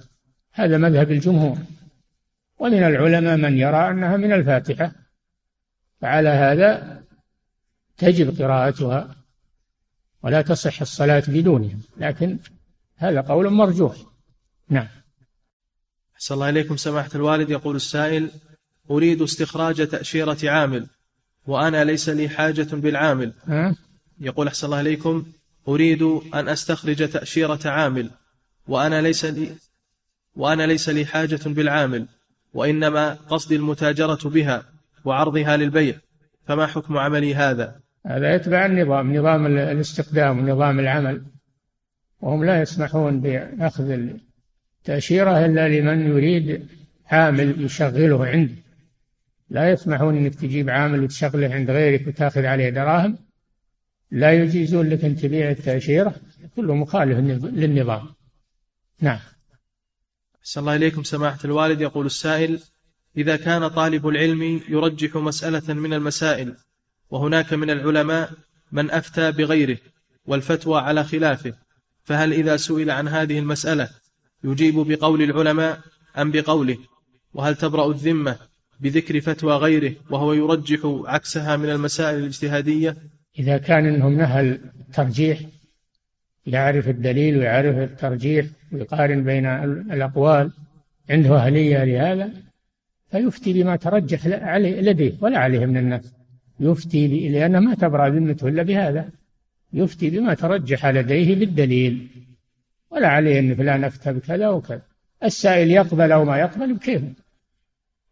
S3: هذا مذهب الجمهور. ومن العلماء من يرى أنها من الفاتحة. فعلى هذا تجب قراءتها ولا تصح الصلاة بدونها. لكن هذا قول مرجوح. نعم.
S2: أحسن الله إليكم سماحة الوالد. يقول السائل أريد استخراج تأشيرة عامل. وأنا ليس لي حاجة بالعامل؟ يقول أحسن الله إليكم أريد أن أستخرج تأشيرة عامل. وأنا ليس لي وأنا ليس لي حاجة بالعامل. وإنما قصدي المتاجرة بها وعرضها للبيع. فما حكم عملي هذا؟
S3: هذا يتبع النظام نظام الاستقدام ونظام العمل. وهم لا يسمحون بأخذ التأشيرة إلا لمن يريد عامل يشغله عنده. لا يسمحون إنك تجيب عامل وتشغله عند غيرك وتأخذ عليه دراهم. لا يجيزون لك أن تبيع التأشيرة. كله مخالف للنظام. نعم.
S2: أحسن الله إليكم سماحة الوالد. يقول السائل إذا كان طالب العلم يرجح مسألة من المسائل وهناك من العلماء من أفتى بغيره والفتوى على خلافه فهل إذا سئل عن هذه المسألة يجيب بقول العلماء أم بقوله؟ وهل تبرأ الذمة بذكر فتوى غيره وهو يرجح عكسها من المسائل الاجتهادية.
S3: إذا كان إنهم نهل ترجيح يعرف الدليل ويعرف الترجيح ويقارن بين الأقوال عنده أهلية لهذا فيفتي بما ترجح لديه ولا عليه من الناس يفتي لأنه ما تبرأ ذمته إلا بهذا. يفتي بما ترجح لديه بالدليل. ولا عليه أن فلان أفتى بكذا وكذا. السائل يقبل أو ما يقبل بكيف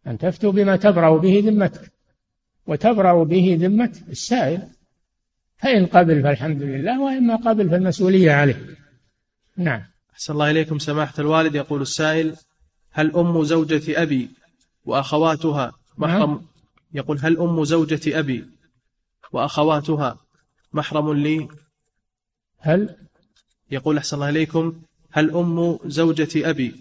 S3: أن تفتوا بما تبرأ به ذمتك. وتبرأ به ذمة السائل. فإن قبل فالحمد لله وإما قبل فالمسؤولية عليه. نعم.
S2: أحسن الله إليكم سماحة الوالد. يقول السائل هل أم زوجة أبي وأخواتها محرم؟ نعم. يقول هل أم زوجة أبي وأخواتها محرم لي؟
S3: هل؟
S2: يقول أحسن الله إليكم هل أم زوجة أبي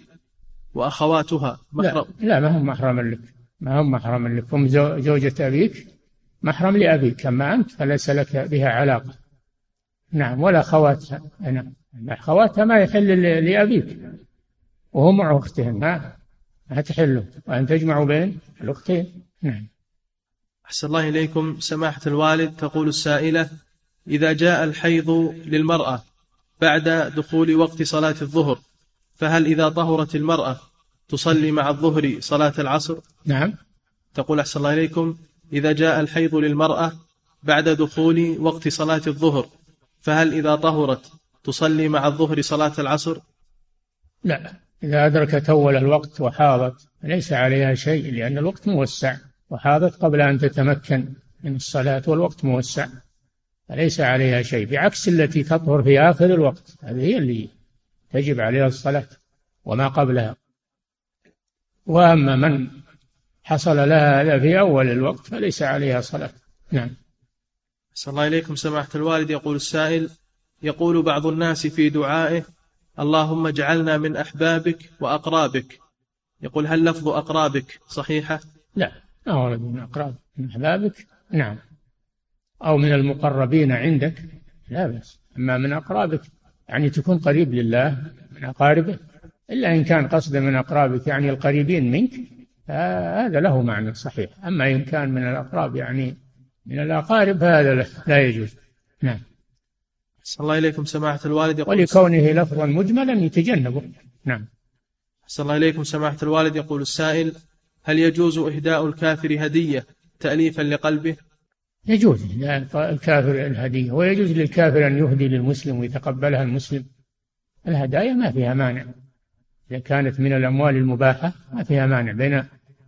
S2: وأخواتها
S3: محرم. لا, لا ما هم محرم لك. ما هم محرم لك. أم زوجة أبيك محرم لأبيك. أما أنت فليس لك بها علاقة. نعم ولا أخواتها. نعم أخواتها ما يحل لأبيك. وهو مع أختهم ما ما تحل. وأن تجمع بين الأختين. نعم.
S2: أحسن الله إليكم. سماحة الوالد تقول السائلة إذا جاء الحيض للمرأة بعد دخول وقت صلاة الظهر فهل إذا طهرت المرأة تصلي مع الظهر صلاة العصر؟
S3: نعم.
S2: تقول أحسن الله إليكم إذا جاء الحيض للمرأة بعد دخول وقت صلاة الظهر فهل إذا طهرت تصلي مع الظهر صلاة العصر؟
S3: لا. إذا أدركت أول الوقت وحاضت ليس عليها شيء لأن الوقت موسع وحاضت قبل أن تتمكن من الصلاة والوقت موسع فليس عليها شيء بعكس التي تطهر في آخر الوقت هذه هي اللي تجب عليها الصلاة وما قبلها. وأما من حصل لها هذا في أول الوقت فليس عليها صلاة. نعم.
S2: صلى الله إليكم سماحة الوالد. يقول السائل يقول بعض الناس في دعائه اللهم اجعلنا من أحبابك وأقرابك. يقول هل لفظ أقرابك صحيحة؟
S3: لا ما ورد من أقراب من أحبابك؟ نعم. أو من المقربين عندك؟ لا بأس. أما من أقرابك يعني تكون قريب لله من أقاربه إلا إن كان قصده من أقرابك يعني القريبين منك هذا له معنى صحيح. أما إن كان من الأقراب يعني من الأقارب هذا لا يجوز. نعم.
S2: صلى الله إليكم سماحة الوالد.
S3: يقول ولكونه لفظا مجملا يتجنبه. نعم.
S2: صلى الله إليكم سماحة الوالد. يقول السائل هل يجوز إهداء الكافر هدية تأليفا لقلبه؟
S3: يجوز الكافر الهدية ويجوز للكافر أن يهدي للمسلم ويتقبلها المسلم. الهدايا ما فيها مانع. إذا كانت من الأموال المباحة ما فيها مانع بين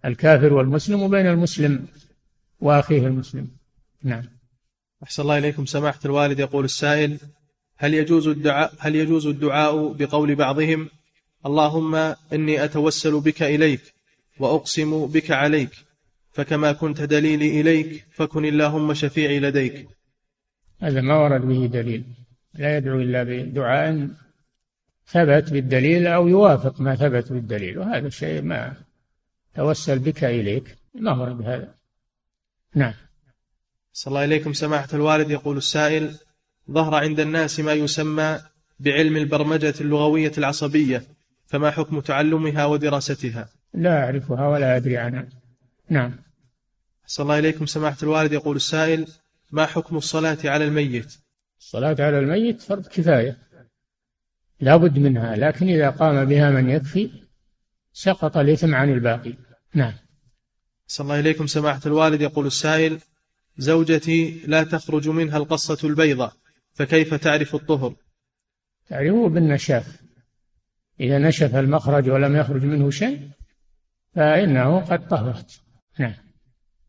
S3: الكافر والمسلم وبين المسلم وأخيه المسلم. نعم.
S2: أحسن الله إليكم. سماحة الوالد يقول السائل هل يجوز الدعاء هل يجوز الدعاء بقول بعضهم اللهم إني أتوسل بك إليك وأقسم بك عليك فكما كنت دليلي إليك فكن اللهم شفيعي لديك.
S3: هذا ما ورد به دليل. لا يدعو إلا بدعاء ثبت بالدليل أو يوافق ما ثبت بالدليل. وهذا الشيء ما توسل بك إليك. ما ورد هذا نعم.
S2: صلى الله إليكم سماحة الوالد. يقول السائل ظهر عند الناس ما يسمى بعلم البرمجة اللغوية العصبية فما حكم تعلمها ودراستها؟
S3: لا أعرفها ولا أدري عنها. نعم.
S2: صلى الله إليكم سماحة الوالد. يقول السائل ما حكم الصلاة على الميت؟
S3: الصلاة على الميت فرض كفاية. لا بد منها لكن إذا قام بها من يكفي سقط الإثم عن الباقي. نعم.
S2: صلى الله إليكم سماحة الوالد. يقول السائل زوجتي لا تخرج منها القصة البيضاء فكيف تعرف الطهر؟
S3: تعرفه بالنشاف. إذا نشف المخرج ولم يخرج منه شيء فإنه قد طهرت. نعم.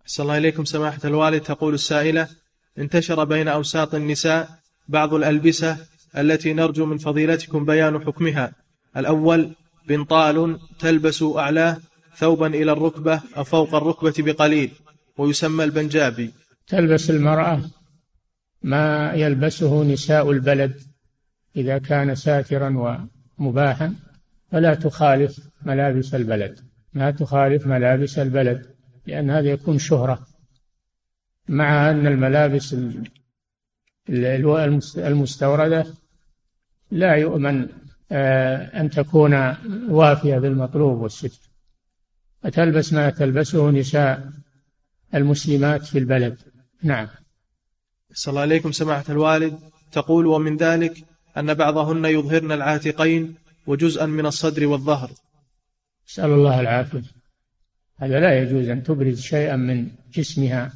S2: أحسن الله إليكم سماحة الوالد. تقول السائلة انتشر بين أوساط النساء بعض الألبسة التي نرجو من فضيلتكم بيان حكمها. الأول بنطال تلبس أعلاه ثوبا إلى الركبة أو فوق الركبة بقليل ويسمى البنجابي.
S3: تلبس المرأة ما يلبسه نساء البلد إذا كان ساترا ومباحا فلا تخالف ملابس البلد. ما تخالف ملابس البلد. لأن هذا يكون شهرة مع أن الملابس المستوردة لا يؤمن آه، أن تكون وافية بالمطلوب والستر. فتلبس ما تلبسه نساء المسلمات في البلد. نعم.
S2: صلى الله عليكم سماحة الوالد. تقول ومن ذلك أن بعضهن يظهرن العاتقين وجزءا من الصدر والظهر.
S3: نسأل الله العافية. هذا لا يجوز أن تبرز شيئا من جسمها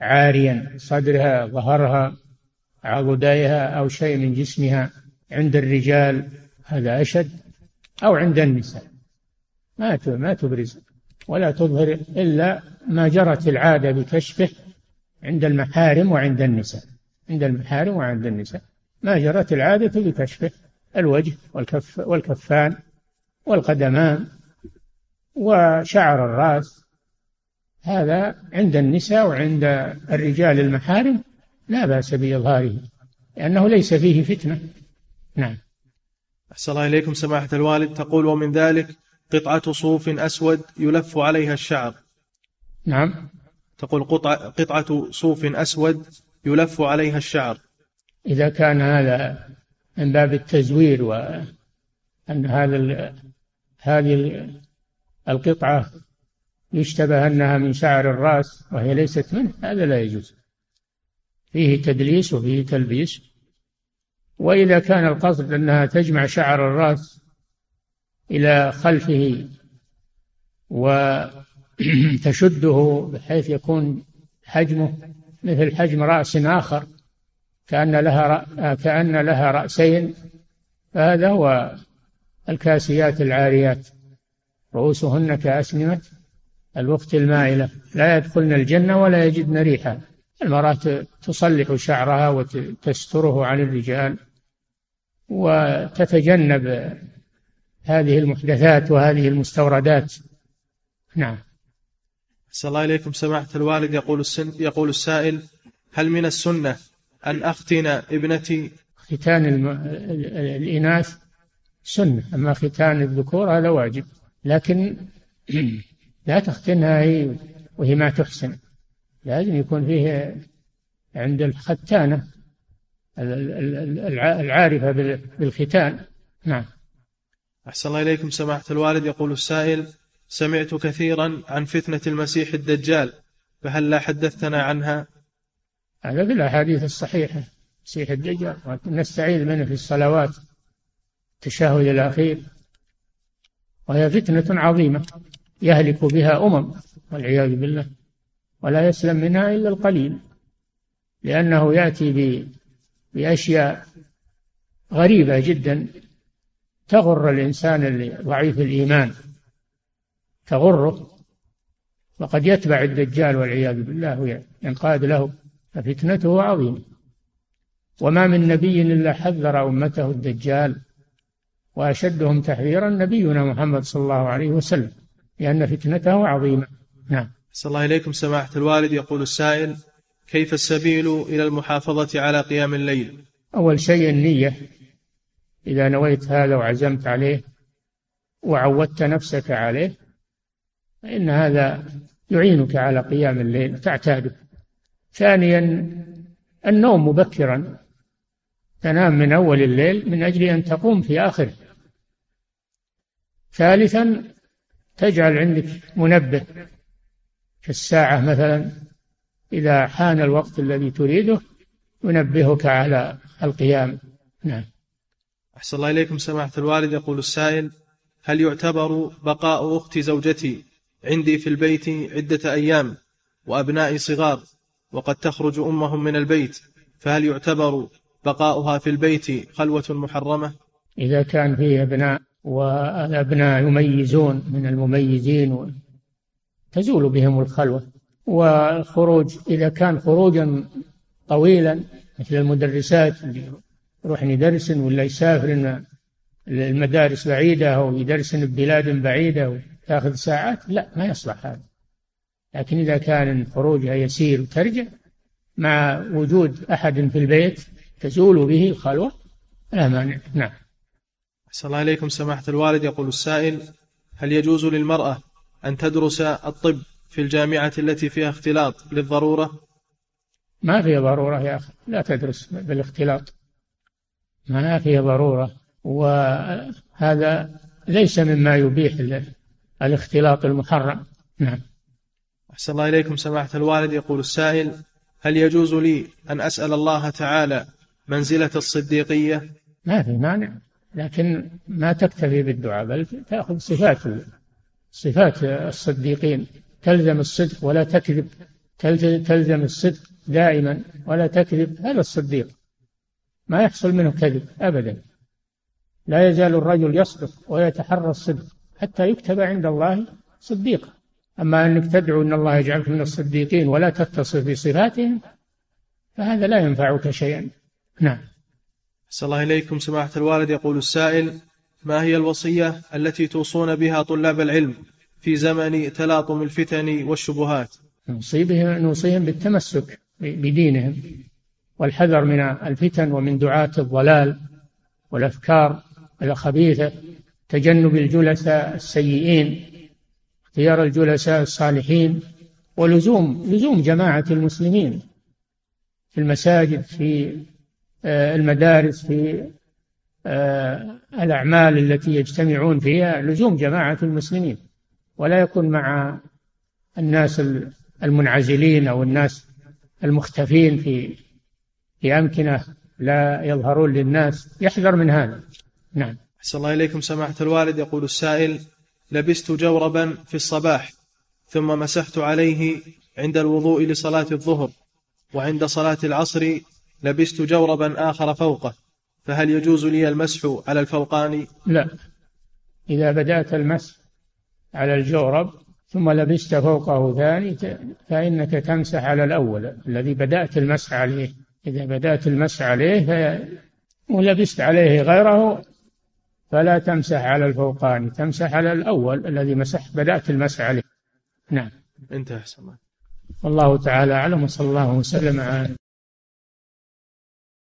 S3: عاريا صدرها ظهرها عضديها أو شيء من جسمها عند الرجال هذا أشد أو عند النساء. ما ما تبرز ولا تظهر إلا ما جرت العادة بكشفه عند المحارم وعند النساء. عند المحارم وعند النساء. ما جرت العادة بكشفه الوجه والكف والكفان والقدمان وشعر الرأس هذا عند النساء وعند الرجال المحارم لا بأس بإظهاره لأنه ليس فيه فتنة. نعم.
S2: أحسن الله إليكم سماحة الوالد. تقول ومن ذلك قطعة صوف أسود يلف عليها الشعر.
S3: نعم.
S2: تقول قطعة, قطعة صوف أسود يلف عليها الشعر.
S3: إذا كان هذا من باب التزوير وأن هذا هذه القطعة يشتبه أنها من شعر الرأس وهي ليست منه هذا لا يجوز. فيه تدليس وفيه تلبيس. وإذا كان القصد أنها تجمع شعر الرأس إلى خلفه وتشده بحيث يكون حجمه مثل حجم رأس آخر كأن لها كأن لها رأسين فهذا هو الكاسيات العاريات. رؤوسهن كأسنمة الوقت المائلة. لا يدخلن الجنة ولا يجدن ريحا. المرأة تصلح شعرها وتستره عن الرجال وتتجنب هذه المحدثات وهذه المستوردات. نعم.
S2: أحسن الله إليكم. سماحة الوالد يقول السن يقول السائل هل من السنة أن أختن ابنتي؟
S3: ختان الم... الإناث سنة أما ختان الذكور هذا واجب. لكن لا تختنها هي وهي ما تحسن. لازم يكون فيه عند الختانة العارفة بالختان. نعم.
S2: أحسن الله إليكم سماحة الوالد. يقول السائل سمعت كثيرا عن فتنة المسيح الدجال فهل لا حدثتنا عنها؟
S3: هذا في الأحاديث الصحيحة مسيح الدجال. نستعيذ منه في الصلوات. التشهد الأخير. وهي فتنة عظيمة يهلك بها أمم والعياذ بالله. ولا يسلم منها إلا القليل لأنه يأتي بأشياء غريبة جدا تغر الإنسان ضعيف الإيمان تغره. وقد يتبع الدجال والعياذ بالله وينقاد له ففتنته عظيمة. وما من نبي إلا حذر أمته الدجال وأشدهم تحذيرا نبينا محمد صلى الله عليه وسلم لأن فتنته عظيمة. نعم.
S2: صلى الله إليكم سماحة الوالد يقول السائل كيف السبيل إلى المحافظة على قيام الليل؟
S3: أول شيء النية. إذا نويت هذا وعزمت عليه وعودت نفسك عليه فإن هذا يعينك على قيام الليل تعتاده. ثانيا النوم مبكرا. تنام من أول الليل من أجل أن تقوم في آخره. ثالثا تجعل عندك منبه في الساعة مثلا إذا حان الوقت الذي تريده ينبهك على القيام. نعم.
S2: أحسن الله إليكم سماحة الوالد. يقول السائل هل يعتبر بقاء أخت زوجتي عندي في البيت عدة أيام وأبنائي صغار وقد تخرج أمهم من البيت فهل يعتبر بقاؤها في البيت خلوة محرمة؟
S3: إذا كان فيه أبناء والأبناء يميزون من المميزين تزول بهم الخلوة. والخروج إذا كان خروجا طويلا مثل المدرسات اللي يروح يدرسن ولا يسافر المدارس بعيدة أو يدرسن ببلاد بعيدة وتاخذ ساعات لا ما يصلح هذا. لكن إذا كان خروجها يسير وترجع مع وجود أحد في البيت تزول به الخلوة لا مانع. نعم.
S2: أحسن الله إليكم سماحة الوالد. يقول السائل هل يجوز للمرأة أن تدرس الطب في الجامعة التي فيها اختلاط للضرورة
S3: ما في ضرورة يا أخي لا تدرس بالاختلاط. ما في ضرورة وهذا ليس مما يبيح الاختلاط المحرم. نعم.
S2: أحسن الله إليكم سماحة الوالد. يقول السائل هل يجوز لي أن أسأل الله تعالى منزلة الصديقية؟
S3: ما في مانع. لكن ما تكتفي بالدعاء بل تأخذ صفات صفات الصديقين. تلزم الصدق ولا تكذب. تلزم الصدق دائما ولا تكذب. هذا الصديق. ما يحصل منه كذب أبدا. لا يزال الرجل يصدق ويتحرى الصدق حتى يكتب عند الله صديقا أما أنك تدعو أن الله يجعلك من الصديقين ولا تتصف بصفاتهم فهذا لا ينفعك شيئا. نعم.
S2: أحسن الله إليكم سماحة الوالد. يقول السائل ما هي الوصية التي توصون بها طلاب العلم في زمن تلاطم الفتن والشبهات؟
S3: نوصيهم نوصيهم بالتمسك بدينهم والحذر من الفتن ومن دعاة الضلال والأفكار الخبيثة تجنب الجلساء السيئين اختيار الجلساء الصالحين ولزوم لزوم جماعة المسلمين في المساجد في المدارس في آه، الأعمال التي يجتمعون فيها لزوم جماعة المسلمين. ولا يكون مع الناس المنعزلين أو الناس المختفين في في أمكنة لا يظهرون للناس. يحذر من هذا. نعم.
S2: أحسن الله إليكم. سماحة الوالد يقول السائل لبست جوربا في الصباح ثم مسحت عليه عند الوضوء لصلاة الظهر وعند صلاة العصر لبست جوربا آخر فوقه فهل يجوز لي المسح على الفوقاني
S3: لا. إذا بدأت المسح على الجورب ثم لبست فوقه ثاني فإنك تمسح على الأول. الذي بدأت المسح عليه إذا بدأت المسح عليه ولبست عليه غيره فلا تمسح على الفوقاني تمسح على الأول الذي مسح بدأت المسح عليه. نعم.
S2: انتهى
S3: والله تعالى أعلم وصلى الله وسلم على